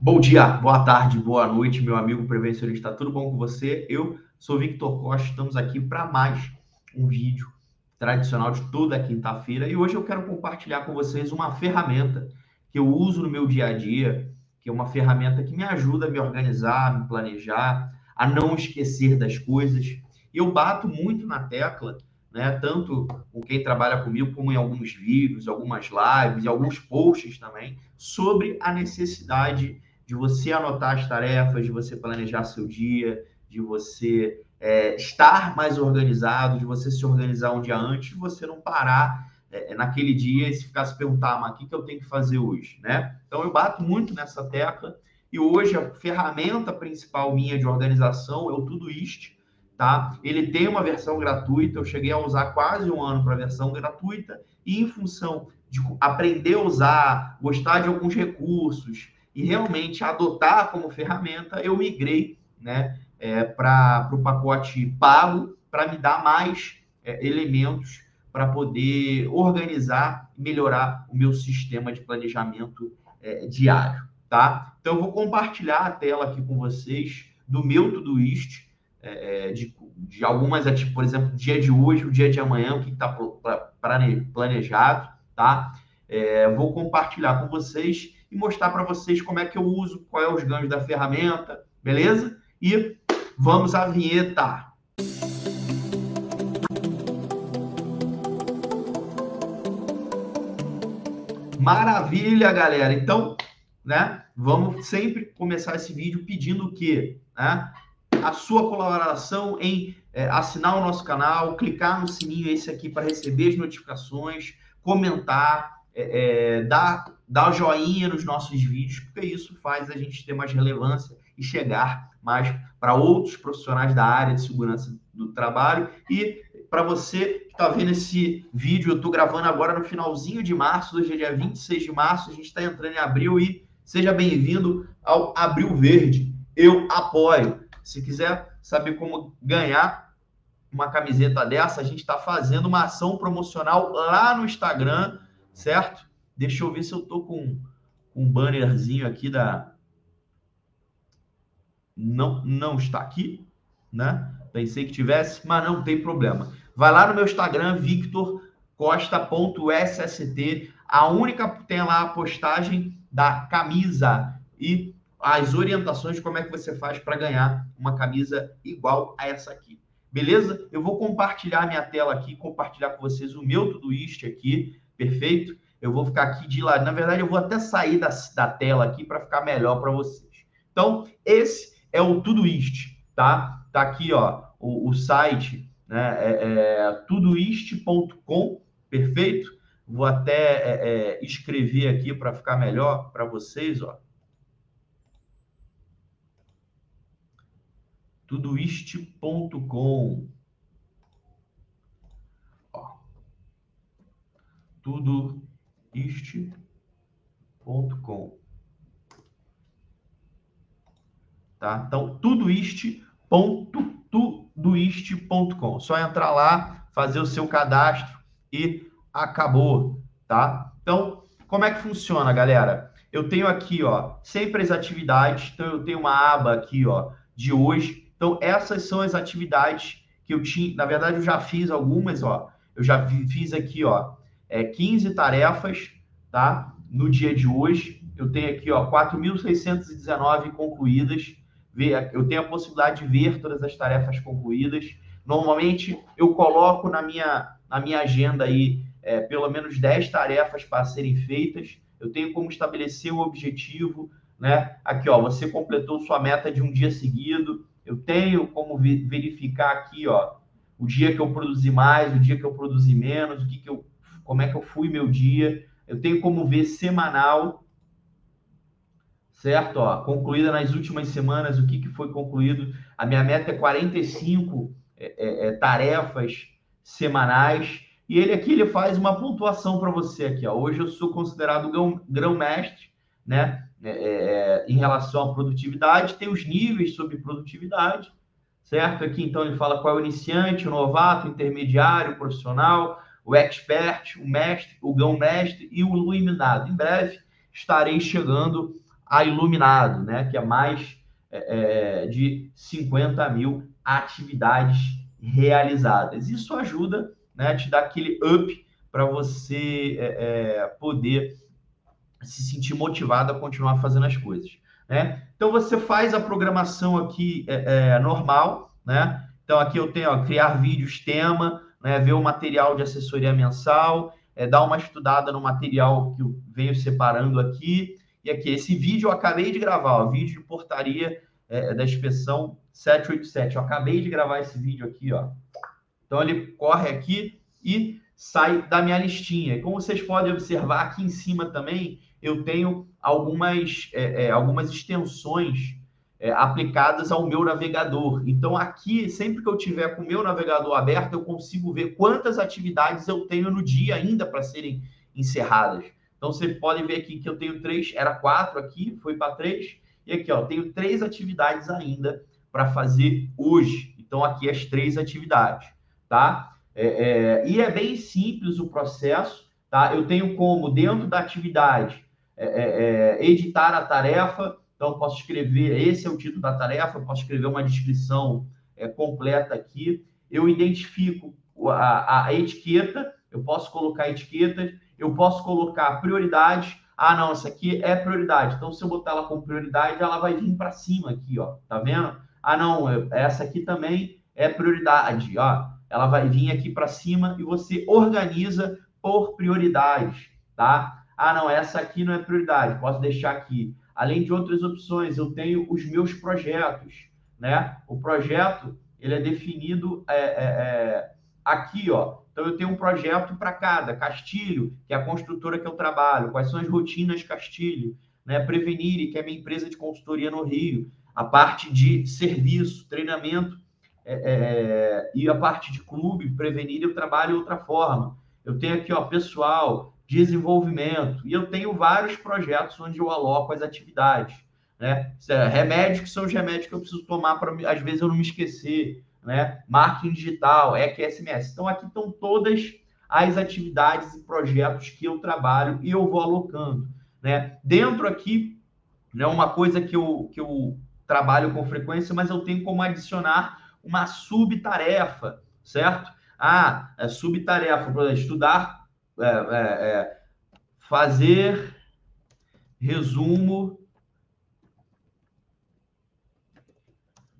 Bom dia, boa tarde, boa noite, meu amigo prevencionista. Tudo bom com você? Eu sou Victor Costa, estamos aqui para mais um vídeo tradicional de toda quinta-feira e hoje eu quero compartilhar com vocês uma ferramenta que eu uso no meu dia a dia, que é uma ferramenta que me ajuda a me organizar, a me planejar, a não esquecer das coisas. Eu bato muito na tecla, né, tanto com quem trabalha comigo, como em alguns vídeos, algumas lives e alguns posts também, sobre a necessidade de você anotar as tarefas, de você planejar seu dia, de você é, estar mais organizado, de você se organizar um dia antes, de você não parar é, naquele dia e se ficar se perguntar, mas o que, que eu tenho que fazer hoje, né? Então eu bato muito nessa tecla e hoje a ferramenta principal minha de organização é o Todoist, tá? Ele tem uma versão gratuita, eu cheguei a usar quase um ano para a versão gratuita e em função de aprender a usar, gostar de alguns recursos, e realmente adotar como ferramenta, eu migrei né, é, para o pacote pago para me dar mais é, elementos para poder organizar e melhorar o meu sistema de planejamento é, diário, tá? Então, eu vou compartilhar a tela aqui com vocês do meu Todoist, é, é, de, de algumas, tipo, por exemplo, dia de hoje, o dia de amanhã, o que está planejado, tá? É, vou compartilhar com vocês e mostrar para vocês como é que eu uso, qual é os ganhos da ferramenta, beleza? E vamos à vinheta. Maravilha, galera. Então, né, vamos sempre começar esse vídeo pedindo o quê? Né? A sua colaboração em é, assinar o nosso canal, clicar no sininho esse aqui para receber as notificações, comentar, é, é, dar joinha nos nossos vídeos, porque isso faz a gente ter mais relevância e chegar mais para outros profissionais da área de segurança do trabalho. E para você que está vendo esse vídeo, eu estou gravando agora no finalzinho de março, hoje é dia 26 de março, a gente está entrando em abril e seja bem-vindo ao Abril Verde. Eu apoio. Se quiser saber como ganhar uma camiseta dessa, a gente está fazendo uma ação promocional lá no Instagram, certo? Deixa eu ver se eu tô com um bannerzinho aqui da. Não, não está aqui, né? Pensei que tivesse, mas não tem problema. Vai lá no meu Instagram, victorcosta.sst. A única tem lá a postagem da camisa e as orientações de como é que você faz para ganhar uma camisa igual a essa aqui. Beleza? Eu vou compartilhar minha tela aqui, compartilhar com vocês o meu Todoist aqui, perfeito? Eu vou ficar aqui de lado. Na verdade, eu vou até sair da, da tela aqui para ficar melhor para vocês. Então, esse é o Todoist, tá? Tá aqui, ó, o, o site, né? É, é tudoist.com, perfeito? Vou até é, é, escrever aqui para ficar melhor para vocês, ó. Tudoist.com. Tudo ist.com. Tá? Então, tudoist.tudoist.com. Só entrar lá, fazer o seu cadastro e acabou, tá? Então, como é que funciona, galera? Eu tenho aqui, ó, sempre as atividades. Então, eu tenho uma aba aqui, ó, de hoje. Então, essas são as atividades que eu tinha. Na verdade, eu já fiz algumas, ó. Eu já fiz aqui, ó, é, 15 tarefas, tá? No dia de hoje, eu tenho aqui, ó, 4.619 concluídas. Eu tenho a possibilidade de ver todas as tarefas concluídas. Normalmente, eu coloco na minha, na minha agenda aí é, pelo menos 10 tarefas para serem feitas. Eu tenho como estabelecer o objetivo, né? Aqui, ó, você completou sua meta de um dia seguido. Eu tenho como verificar aqui, ó, o dia que eu produzi mais, o dia que eu produzi menos, o que, que eu como é que eu fui meu dia. Eu tenho como ver semanal, certo? Ó, concluída nas últimas semanas, o que, que foi concluído. A minha meta é 45 é, é, é, tarefas semanais. E ele aqui ele faz uma pontuação para você aqui. Ó. Hoje eu sou considerado grão-mestre, né? É, é, é, em relação à produtividade, tem os níveis sobre produtividade, certo? Aqui então ele fala qual é o iniciante, o novato, o intermediário, o profissional, o expert, o mestre, o gão mestre e o iluminado. Em breve estarei chegando a Iluminado, né? Que é mais é, é de 50 mil atividades realizadas. Isso ajuda né, te dar aquele up para você é, é, poder se sentir motivado a continuar fazendo as coisas. Né? Então você faz a programação aqui é, é, normal, né? Então aqui eu tenho ó, criar vídeos tema, né? ver o material de assessoria mensal, é, dar uma estudada no material que venho separando aqui. E aqui, esse vídeo eu acabei de gravar, ó, vídeo de portaria é, da inspeção 787. Eu acabei de gravar esse vídeo aqui, ó. Então ele corre aqui e sai da minha listinha. E como vocês podem observar aqui em cima também, eu tenho algumas, é, é, algumas extensões é, aplicadas ao meu navegador. Então, aqui, sempre que eu tiver com o meu navegador aberto, eu consigo ver quantas atividades eu tenho no dia ainda para serem encerradas. Então, você pode ver aqui que eu tenho três, era quatro aqui, foi para três, e aqui, ó, tenho três atividades ainda para fazer hoje. Então, aqui as três atividades, tá? É, é, e é bem simples o processo, tá? Eu tenho como, dentro da atividade, é, é, é, editar a tarefa. Então, posso escrever, esse é o título da tarefa, posso escrever uma descrição é, completa aqui. Eu identifico a, a, etiqueta, eu posso colocar etiquetas, eu posso colocar prioridades. Ah, não, essa aqui é prioridade. Então, se eu botar ela como prioridade, ela vai vir para cima aqui, ó. Tá vendo? Ah, não, essa aqui também é prioridade, ó. Ela vai vir aqui para cima e você organiza por prioridades, tá? Ah, não, essa aqui não é prioridade, posso deixar aqui. Além de outras opções, eu tenho os meus projetos, né? O projeto, ele é definido é, é, é, aqui, ó. Então, eu tenho um projeto para cada. Castilho, que é a construtora que eu trabalho. Quais são as rotinas Castilho? Né? Prevenire, que é minha empresa de consultoria no Rio. A parte de serviço, treinamento é, é, e a parte de clube, Prevenir, eu trabalho de outra forma. Eu tenho aqui, ó, pessoal, desenvolvimento. E eu tenho vários projetos onde eu aloco as atividades. Né? É remédios que são os remédios que eu preciso tomar para, às vezes, eu não me esquecer. Né? Marketing digital, EQSMS. Então, aqui estão todas as atividades e projetos que eu trabalho e eu vou alocando. Né? Dentro aqui, né, uma coisa que eu, que eu trabalho com frequência, mas eu tenho como adicionar uma subtarefa, certo? Ah, é subtarefa, estudar é, é, é, fazer resumo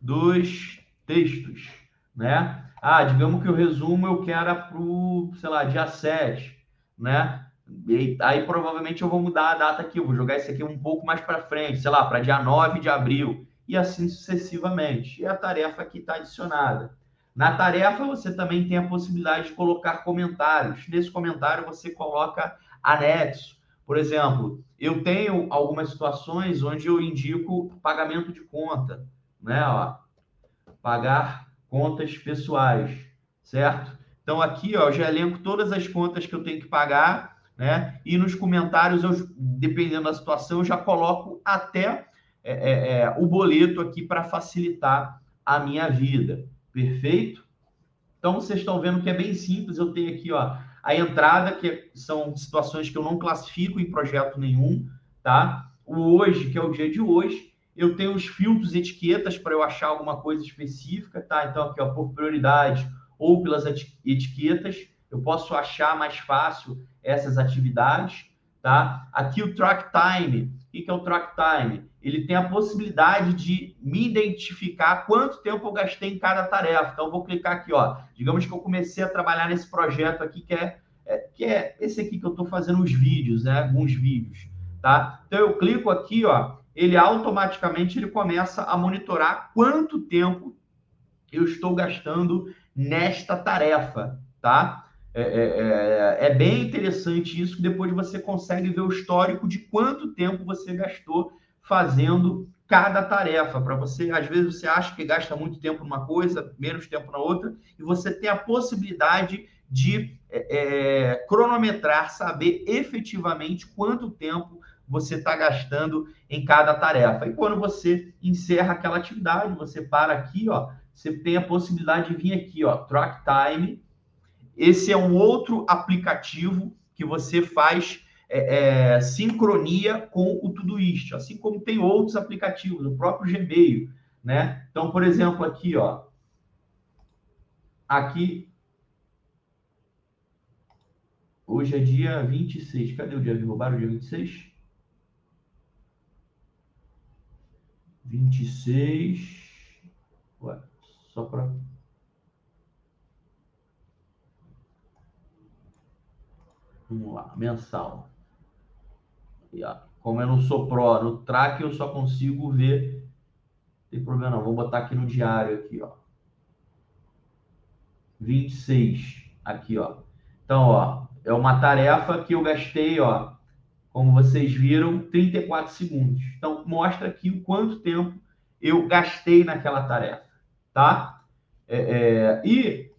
dos textos, né? Ah, digamos que o resumo eu quero para o, sei lá, dia 7, né? E aí provavelmente eu vou mudar a data aqui, eu vou jogar isso aqui um pouco mais para frente, sei lá, para dia 9 de abril, e assim sucessivamente. E a tarefa aqui está adicionada. Na tarefa, você também tem a possibilidade de colocar comentários. Nesse comentário, você coloca anexo. Por exemplo, eu tenho algumas situações onde eu indico pagamento de conta, né? Ó, pagar contas pessoais, certo? Então, aqui, ó, eu já elenco todas as contas que eu tenho que pagar, né? E nos comentários, eu, dependendo da situação, eu já coloco até é, é, é o boleto aqui para facilitar a minha vida. Perfeito? Então, vocês estão vendo que é bem simples. Eu tenho aqui ó, a entrada, que são situações que eu não classifico em projeto nenhum, tá? O hoje, que é o dia de hoje. Eu tenho os filtros etiquetas para eu achar alguma coisa específica, tá? Então, aqui, ó, por prioridade ou pelas etiquetas, eu posso achar mais fácil essas atividades, tá? Aqui o track time. O que é o track time? ele tem a possibilidade de me identificar quanto tempo eu gastei em cada tarefa. Então, eu vou clicar aqui, ó. Digamos que eu comecei a trabalhar nesse projeto aqui, que é, é que é esse aqui que eu estou fazendo os vídeos, né? Alguns vídeos, tá? Então, eu clico aqui, ó. Ele automaticamente ele começa a monitorar quanto tempo eu estou gastando nesta tarefa, tá? É, é, é, é bem interessante isso, que depois você consegue ver o histórico de quanto tempo você gastou fazendo cada tarefa. Para você, às vezes você acha que gasta muito tempo numa coisa, menos tempo na outra, e você tem a possibilidade de é, é cronometrar, saber efetivamente quanto tempo você está gastando em cada tarefa. E quando você encerra aquela atividade, você para aqui, ó, você tem a possibilidade de vir aqui, ó, Track Time. Esse é um outro aplicativo que você faz é, é, sincronia com o Todoist, assim como tem outros aplicativos, o próprio Gmail, né? Então, por exemplo, aqui, ó, aqui Hoje é dia 26. Cadê o dia? Me roubaram o dia 26? 26. Ué, só para. Vamos lá, mensal. E, ó, como eu não sou pró no track, eu só consigo ver. Não tem problema não. Vou botar aqui no diário aqui, ó. 26. Aqui, ó. Então, ó, é uma tarefa que eu gastei, ó, como vocês viram, 34 segundos. Então, mostra aqui o quanto tempo eu gastei naquela tarefa, tá? É, é, e,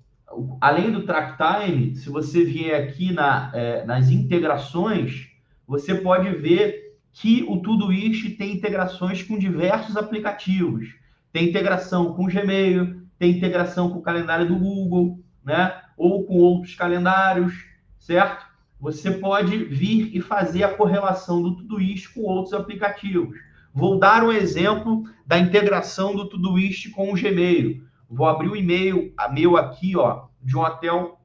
além do track time, se você vier aqui na, é, nas integrações, você pode ver que o Todoist tem integrações com diversos aplicativos. Tem integração com o Gmail, tem integração com o calendário do Google, né? Ou com outros calendários certo? Você pode vir e fazer a correlação do Todoist com outros aplicativos. Vou dar um exemplo da integração do Todoist com o Gmail. Vou abrir o e-mail meu aqui, ó, de um hotel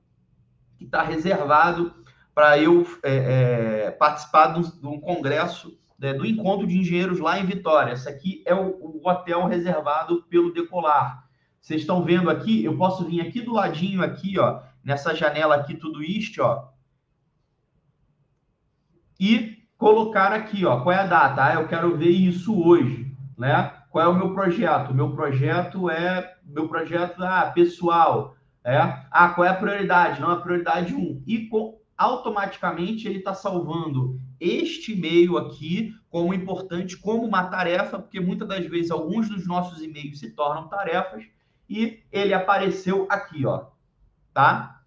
que está reservado para eu é, é, participar de um, de um congresso né, do encontro de engenheiros lá em Vitória. Esse aqui é o, o hotel reservado pelo Decolar. Vocês estão vendo aqui? Eu posso vir aqui do ladinho aqui, ó, nessa janela aqui, tudo isto, ó, e colocar aqui, ó, qual é a data? Ah, eu quero ver isso hoje, né? Qual é o meu projeto? O meu projeto é meu projeto ah, pessoal, é? Ah, qual é a prioridade? Não, a prioridade 1. E com, automaticamente ele está salvando este e-mail aqui como importante, como uma tarefa, porque muitas das vezes alguns dos nossos e-mails se tornam tarefas e ele apareceu aqui, ó, tá?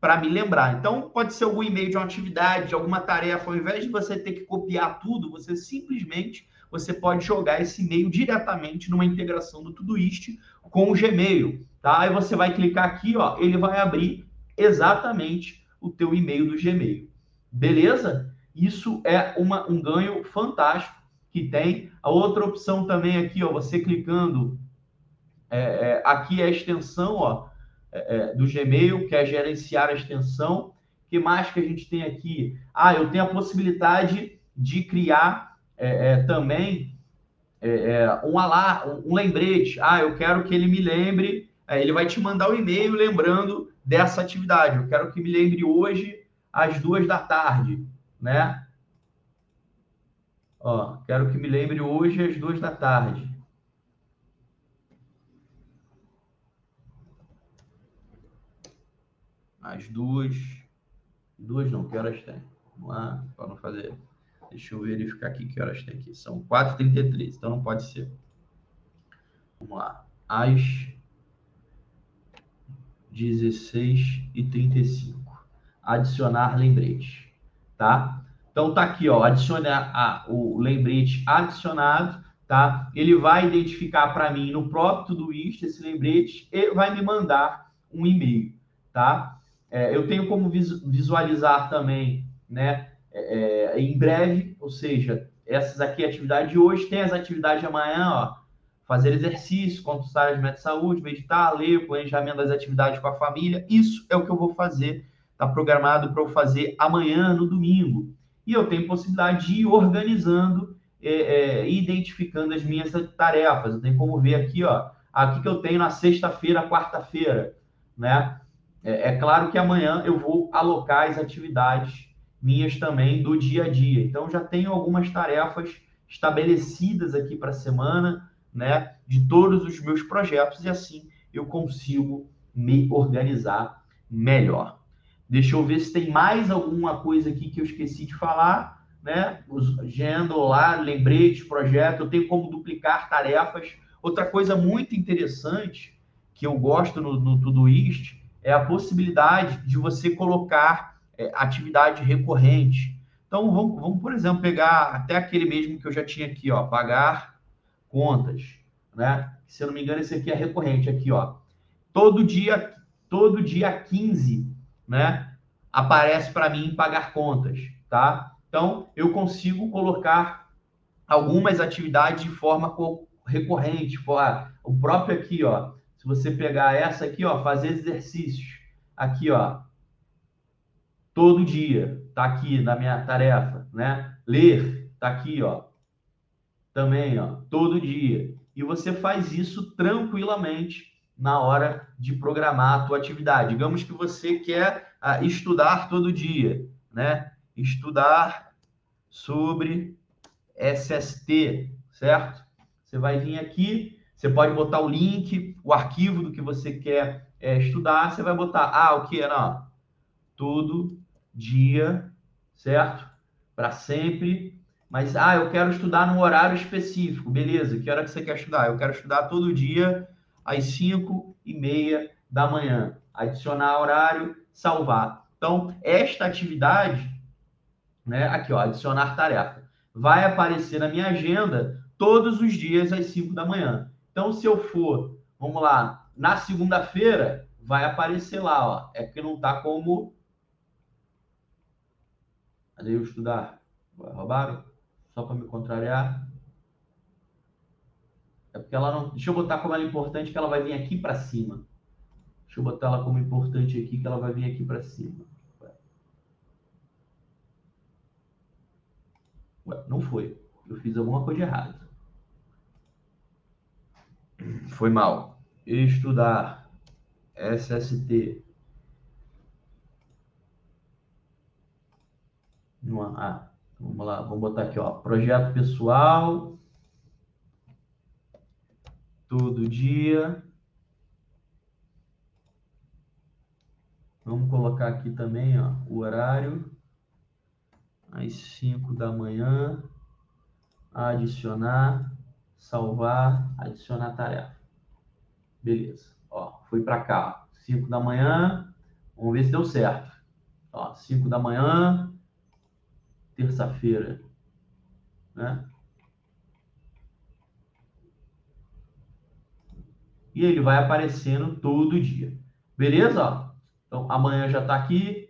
Para me lembrar. Então, pode ser algum e-mail de uma atividade, de alguma tarefa, ao invés de você ter que copiar tudo, você simplesmente você pode jogar esse e-mail diretamente numa integração do Todoist com o Gmail, tá? Aí você vai clicar aqui, ó, ele vai abrir exatamente o teu e-mail do Gmail. Beleza? Isso é uma, um ganho fantástico que tem. A outra opção também aqui, ó, você clicando é, é, aqui é a extensão, ó, é, é, do Gmail, que é gerenciar a extensão. que mais que a gente tem aqui? Ah, eu tenho a possibilidade de criar é, é também é, é, um alarme, um lembrete. Ah, eu quero que ele me lembre. ele vai te mandar o um e-mail lembrando dessa atividade. Eu quero que me lembre hoje às duas da tarde, né? Ó, quero que me lembre hoje às duas da tarde. As duas. Duas não, que horas tem? Vamos lá, para não fazer. Deixa eu verificar aqui que horas tem aqui. São 4h33, então não pode ser. Vamos lá. Às 16h35. Adicionar lembrete. Tá? Então tá aqui, ó. Adicionar a, o lembrete adicionado. Tá? Ele vai identificar para mim no próprio Todoist esse lembrete e vai me mandar um e-mail. Tá? É, eu tenho como visualizar também, né, é, é, em breve, ou seja, essas aqui atividades de hoje, tem as atividades de amanhã, ó, fazer exercício, consultar as metas de saúde, meditar, ler, planejamento das atividades com a família, isso é o que eu vou fazer, está programado para eu fazer amanhã, no domingo. E eu tenho possibilidade de ir organizando é, é, identificando as minhas tarefas. Eu tenho como ver aqui, ó, aqui que eu tenho na sexta-feira, quarta-feira, né? É, é, claro que amanhã eu vou alocar as atividades minhas também do dia a dia. Então já tenho algumas tarefas estabelecidas aqui para a semana, né, de todos os meus projetos e assim eu consigo me organizar melhor. Deixa eu ver se tem mais alguma coisa aqui que eu esqueci de falar, né? Os agenda lá, lembrete, projeto, eu tenho como duplicar tarefas. Outra coisa muito interessante que eu gosto no, no Todoist é a possibilidade de você colocar é, atividade recorrente. Então, vamos, vamos, por exemplo, pegar até aquele mesmo que eu já tinha aqui, ó, pagar contas, né? Se eu não me engano, esse aqui é recorrente, aqui, ó. Todo dia, todo dia 15, né? Aparece para mim pagar contas, tá? Então, eu consigo colocar algumas atividades de forma recorrente. Ah, o próprio aqui, ó, se você pegar essa aqui, ó, fazer exercícios. Aqui, ó, todo dia, tá aqui na minha tarefa, né? Ler, tá aqui, ó. Também, ó, todo dia. E você faz isso tranquilamente na hora de programar a tua atividade. Digamos que você quer uh, estudar todo dia, né? Estudar sobre SST, certo? Você vai vir aqui, você pode botar o link, o arquivo do que você quer é, estudar, você vai botar, ah, o que? Não, todo dia, certo? Para sempre. Mas, ah, eu quero estudar num horário específico. Beleza, que hora que você quer estudar? Eu quero estudar todo dia às 5 e meia da manhã. Adicionar horário, salvar. Então, esta atividade, né, aqui, ó, adicionar tarefa, vai aparecer na minha agenda todos os dias às 5 da manhã. Então, se eu for, vamos lá, na segunda-feira, vai aparecer lá, ó. É porque não tá como Cadê eu estudar? Roubaram? Só para me contrariar. É porque ela não. Deixa eu botar como ela é importante que ela vai vir aqui para cima. Deixa eu botar ela como importante aqui que ela vai vir aqui para cima. Ué, não foi. Eu fiz alguma coisa errada. Foi mal. Estudar. SST. Uma, ah, vamos lá, vamos botar aqui, ó, projeto pessoal, todo dia. Vamos colocar aqui também, ó, o horário, às 5 da manhã, adicionar, salvar, adicionar tarefa. Beleza. Ó, foi para cá, 5 da manhã, vamos ver se deu certo. Ó, 5 da manhã, terça-feira, né? E ele vai aparecendo todo dia. Beleza? Então, amanhã já está aqui.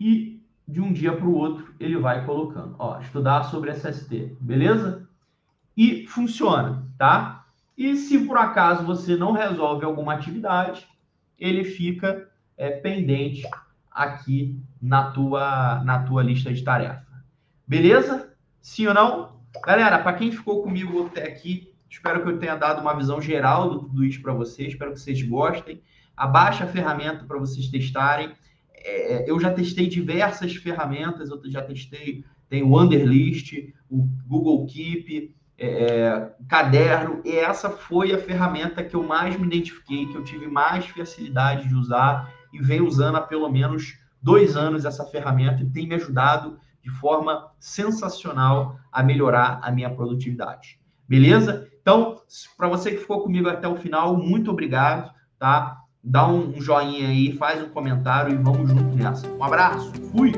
E de um dia para o outro, ele vai colocando. Ó, estudar sobre SST. Beleza? E funciona, tá? E se por acaso você não resolve alguma atividade, ele fica é, pendente aqui na tua, na tua lista de tarefa. Beleza? Sim ou não? Galera, para quem ficou comigo até aqui, espero que eu tenha dado uma visão geral do tudo isso para vocês. Espero que vocês gostem. Abaixa a ferramenta para vocês testarem. É, eu já testei diversas ferramentas, eu já testei, tem o Underlist, o Google Keep, é, é caderno, e essa foi a ferramenta que eu mais me identifiquei, que eu tive mais facilidade de usar e venho usando há pelo menos dois anos essa ferramenta e tem me ajudado de forma sensacional a melhorar a minha produtividade. Beleza? Então, para você que ficou comigo até o final, muito obrigado, tá? Dá um joinha aí, faz um comentário e vamos junto nessa. Um abraço, fui!